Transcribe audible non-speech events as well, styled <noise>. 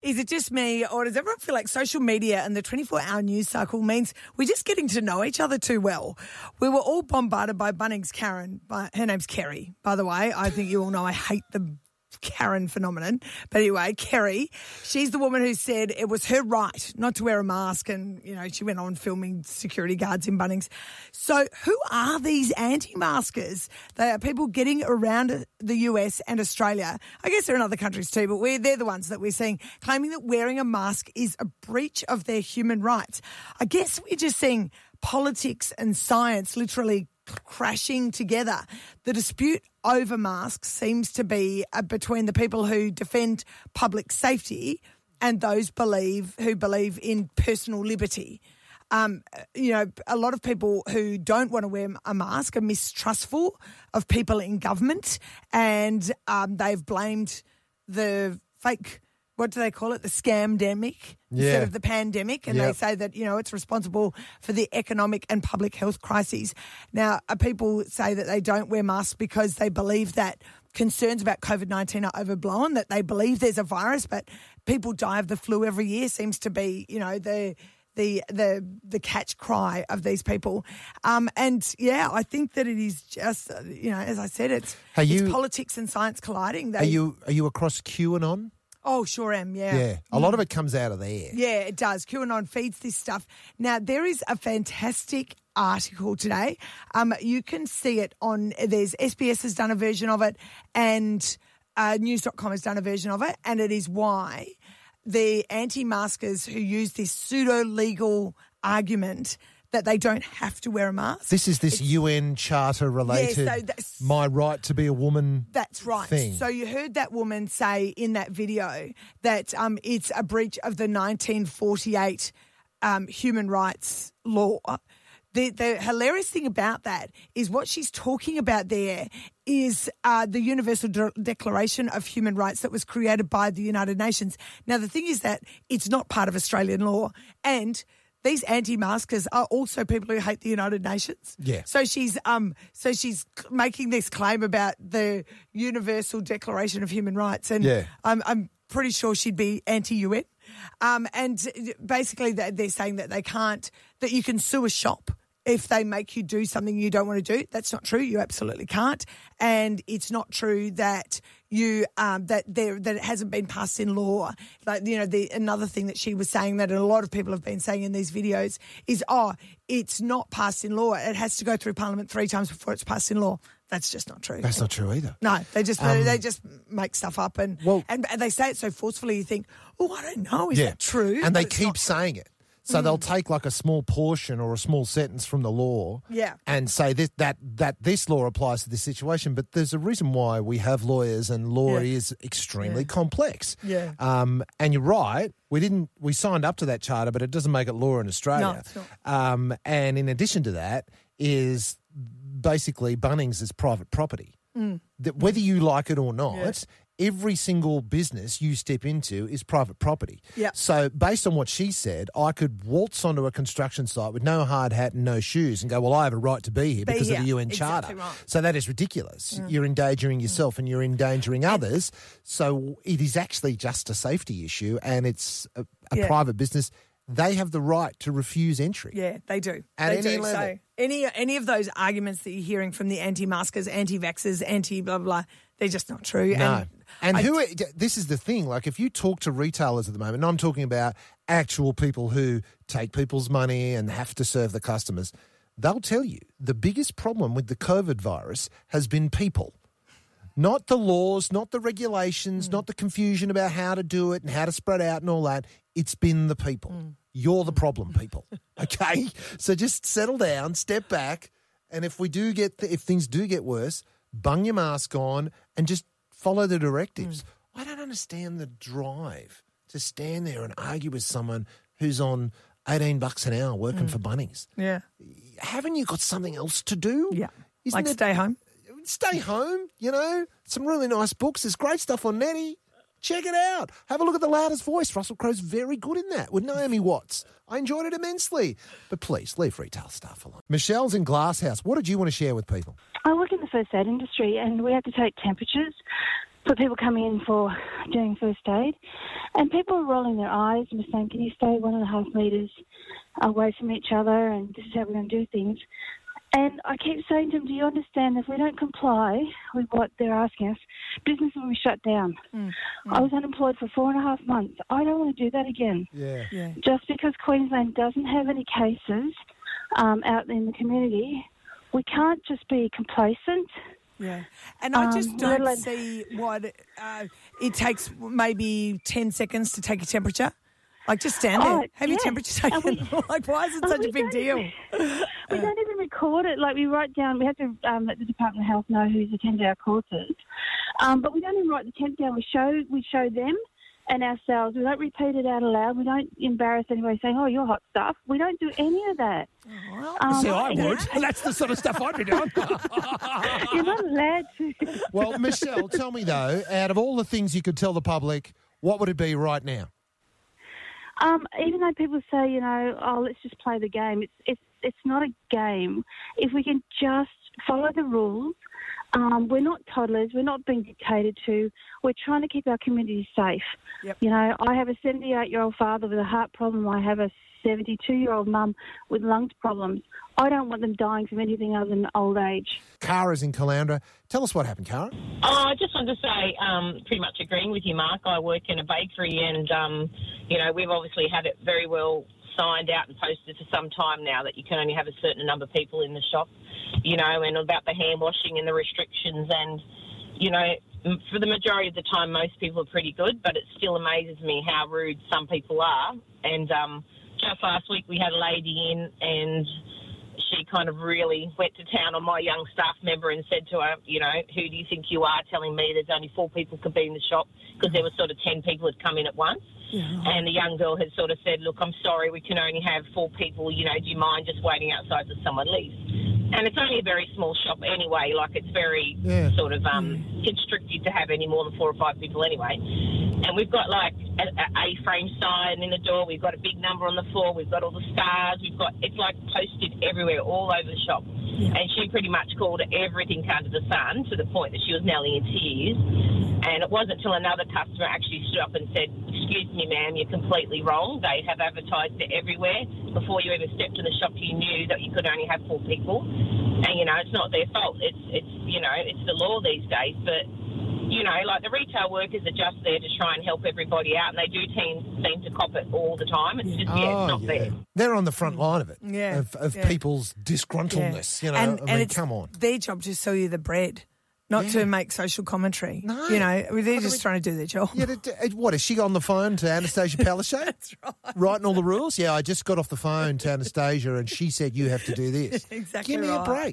Is it just me, or does everyone feel like social media and the 24 hour news cycle means we're just getting to know each other too well? We were all bombarded by Bunnings Karen. By, her name's Kerry, by the way. I think you all know I hate the Karen phenomenon. But anyway, Kerry, she's the woman who said it was her right not to wear a mask. And, you know, she went on filming security guards in Bunnings. So who are these anti maskers? They are people getting around the US and Australia. I guess they're in other countries too, but we're, they're the ones that we're seeing claiming that wearing a mask is a breach of their human rights. I guess we're just seeing politics and science literally crashing together. The dispute over masks seems to be uh, between the people who defend public safety and those believe who believe in personal liberty. Um, you know, a lot of people who don't want to wear a mask are mistrustful of people in government, and um, they've blamed the fake what do they call it? The scamdemic Yeah. instead of the pandemic. And Yep. they say that, you know, it's responsible for the economic and public health crises. Now, uh, people say that they don't wear masks because they believe that concerns about COVID 19 are overblown, that they believe there's a virus, but people die of the flu every year seems to be, you know, the. The, the the catch cry of these people, um, and yeah, I think that it is just uh, you know as I said, it's Are it's politics and science colliding. They, Are you are you across QAnon? Oh, sure am. Yeah. Yeah, a lot of it comes out of there. Yeah, it does. QAnon feeds this stuff. Now, there is a fantastic article today. Um, you can see it on, there's SBS has done a version of it and uh, news.com has done a version of it. And it is why the anti maskers who use this pseudo legal argument that they don't have to wear a mask. This is this UN charter related so that's- my right to be a woman. That's right. thing. So you heard that woman say in that video that um, it's a breach of the 1948 um, human rights law. The, the hilarious thing about that is what she's talking about there is uh, the Universal De- Declaration of Human Rights that was created by the United Nations. Now, the thing is that it's not part of Australian law. And these anti-maskers are also people who hate the United Nations. Yeah. So she's um so she's making this claim about the Universal Declaration of Human Rights, and Yeah. I'm I'm pretty sure she'd be anti-UN. Um, and basically they're saying that they can't that you can sue a shop if they make you do something you don't want to do. That's not true. You absolutely can't, and it's not true that you um, that there that it hasn't been passed in law. Like you know, the another thing that she was saying that a lot of people have been saying in these videos is, oh, it's not passed in law. It has to go through Parliament three times before it's passed in law. That's just not true. That's not true either. No, they just they just make stuff up and, Well- and and they say it so forcefully. You think, oh, I don't know, is that true? And they keep saying it. So they'll take like a small portion or a small sentence from the law, Yeah. and say this, that that this law applies to this situation. But there's a reason why we have lawyers, and law Yeah. is extremely complex. Yeah. Um, and you're right. We didn't. We signed up to that charter, but it doesn't make it law in Australia. No. Um, and in addition to that, is basically Bunnings is private property. Mm. That whether you like it or not, every single business you step into is private property. Yeah. So based on what she said, I could waltz onto a construction site with no hard hat and no shoes and go, "Well, I have a right to be here Be because of the UN Exactly Charter." right. So that is ridiculous. You're endangering yourself and you're endangering others. So it is actually just a safety issue, and it's a, a Yeah. private business. They have the right to refuse entry. Yeah, they do. At they any do. level. So any any of those arguments that you're hearing from the anti-maskers, anti-vaxxers, anti blah blah, they're just not true. No. And, And who? This is the thing. Like, if you talk to retailers at the moment, and I'm talking about actual people who take people's money and have to serve the customers, they'll tell you the biggest problem with the COVID virus has been people. Not the laws, not the regulations, hmm. not the confusion about how to do it and how to spread out and all that. It's been the people. Hmm. You're the problem, <laughs> people. Okay? So just settle down, step back, and if we do get, if things do get worse, bung your mask on and just follow the directives. Hmm. I don't understand the drive to stand there and argue with someone who's on 18 bucks an hour working for bunnies. yeah, Haven't you got something else to do? yeah, Isn't like it- stay home. Stay home, you know, some really nice books. There's great stuff on Netty. Check it out. Have a look at The Loudest Voice. Russell Crowe's very good in that with Naomi Watts. I enjoyed it immensely. But please, leave retail stuff alone. Michelle's in Glasshouse. What did you want to share with people? I work in the first aid industry and we have to take temperatures for people coming in for doing first aid, and people are rolling their eyes and saying, "Can you stay one and a half metres away from each other?" And this is how we're going to do things. And I keep saying to them, "Do you understand? If we don't comply with what they're asking us, business will be shut down." I was unemployed for four and a half months. I don't want to do that again. Yeah. Yeah. Just because Queensland doesn't have any cases um, out in the community, we can't just be complacent. Yeah, and I just Um, don't see what uh, it takes. Maybe ten seconds to take a temperature. Like just stand there, Oh, have your temperature <laughs> taken. we- like, why is it such a big deal? even- we don't even record it. Like we write down, we have to um, let the Department of Health know who's attended our courses, um, but we don't even write the temp down. We show we show them and ourselves. We don't repeat it out aloud. We don't embarrass anybody saying, "Oh, you're hot stuff." We don't do any of that. Well, Um, See, I yeah. would. That's the sort of stuff I'd be doing. <laughs> You're not allowed to. well, Michelle, tell me though, out of all the things you could tell the public, what would it be right now? Um, even though people say, you know, oh, let's just play the game, it's it's it's not a game. If we can just follow the rules, um, we're not toddlers. We're not being dictated to. We're trying to keep our community safe. Yep. You know, I have a 78-year-old father with a heart problem. I have a 72-year-old mum with lung problems. I don't want them dying from anything other than old age. Cara's in Caloundra. Tell us what happened, Cara. Oh, I just wanted to say, um, pretty much agreeing with you, Mark. I work in a bakery, and um, you know we've obviously had it very well signed out and posted for some time now that you can only have a certain number of people in the shop. You know, and about the hand washing and the restrictions, and you know, for the majority of the time, most people are pretty good, but it still amazes me how rude some people are. And um, just last week, we had a lady in, and she kind of really went to town on my young staff member and said to her, you know, who do you think you are telling me there's only four people could be in the shop because there were sort of 10 people had come in at once. And the young girl had sort of said, look, I'm sorry, we can only have four people, you know, do you mind just waiting outside till someone leaves? And it's only a very small shop anyway, like it's very Yeah. sort of um, constricted to have any more than four or five people anyway. And we've got like a, a A-frame sign in the door. We've got a big number on the floor. We've got all the stars. We've got it's like posted everywhere, all over the shop. And she pretty much called everything under the sun to the point that she was nearly in tears. And it wasn't until another customer actually stood up and said, "Excuse me, ma'am, you're completely wrong. They have advertised it everywhere. Before you ever stepped in the shop, you knew that you could only have four people. And you know, it's not their fault. It's it's you know, it's the law these days. But you know, like the retail workers are just there to try and help everybody out, and they do seem seem to cop it all the time. It's just yeah, it's oh, not fair. They're on the front mm. line of it. Yeah, Of, of yeah. people's disgruntledness. You know, and, I and mean, it's come on. their job to sell you the bread, not Yeah. to make social commentary. No. You know, they're What just we- trying to do their job. Yeah, th- th- what is she on the phone to Anastasia <laughs> Palaszczuk? That's right. Writing all the rules? Yeah, I just got off the phone to Anastasia and she said you have to do this. <laughs> Exactly Give me a break.